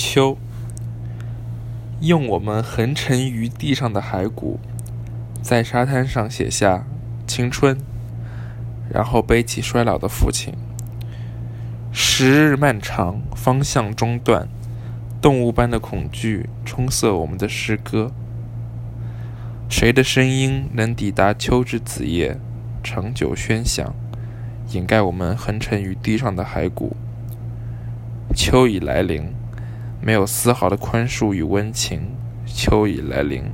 秋，用我们横沉于地上的骸骨，在沙滩上写下青春，然后背起衰老的父亲。时日漫长，方向中断，动物般的恐惧冲塞我们的诗歌。谁的声音能抵达秋之子夜，长久喧响，掩盖我们横沉于地上的骸骨？秋已来临，没有丝毫的宽恕与温情。秋已来临。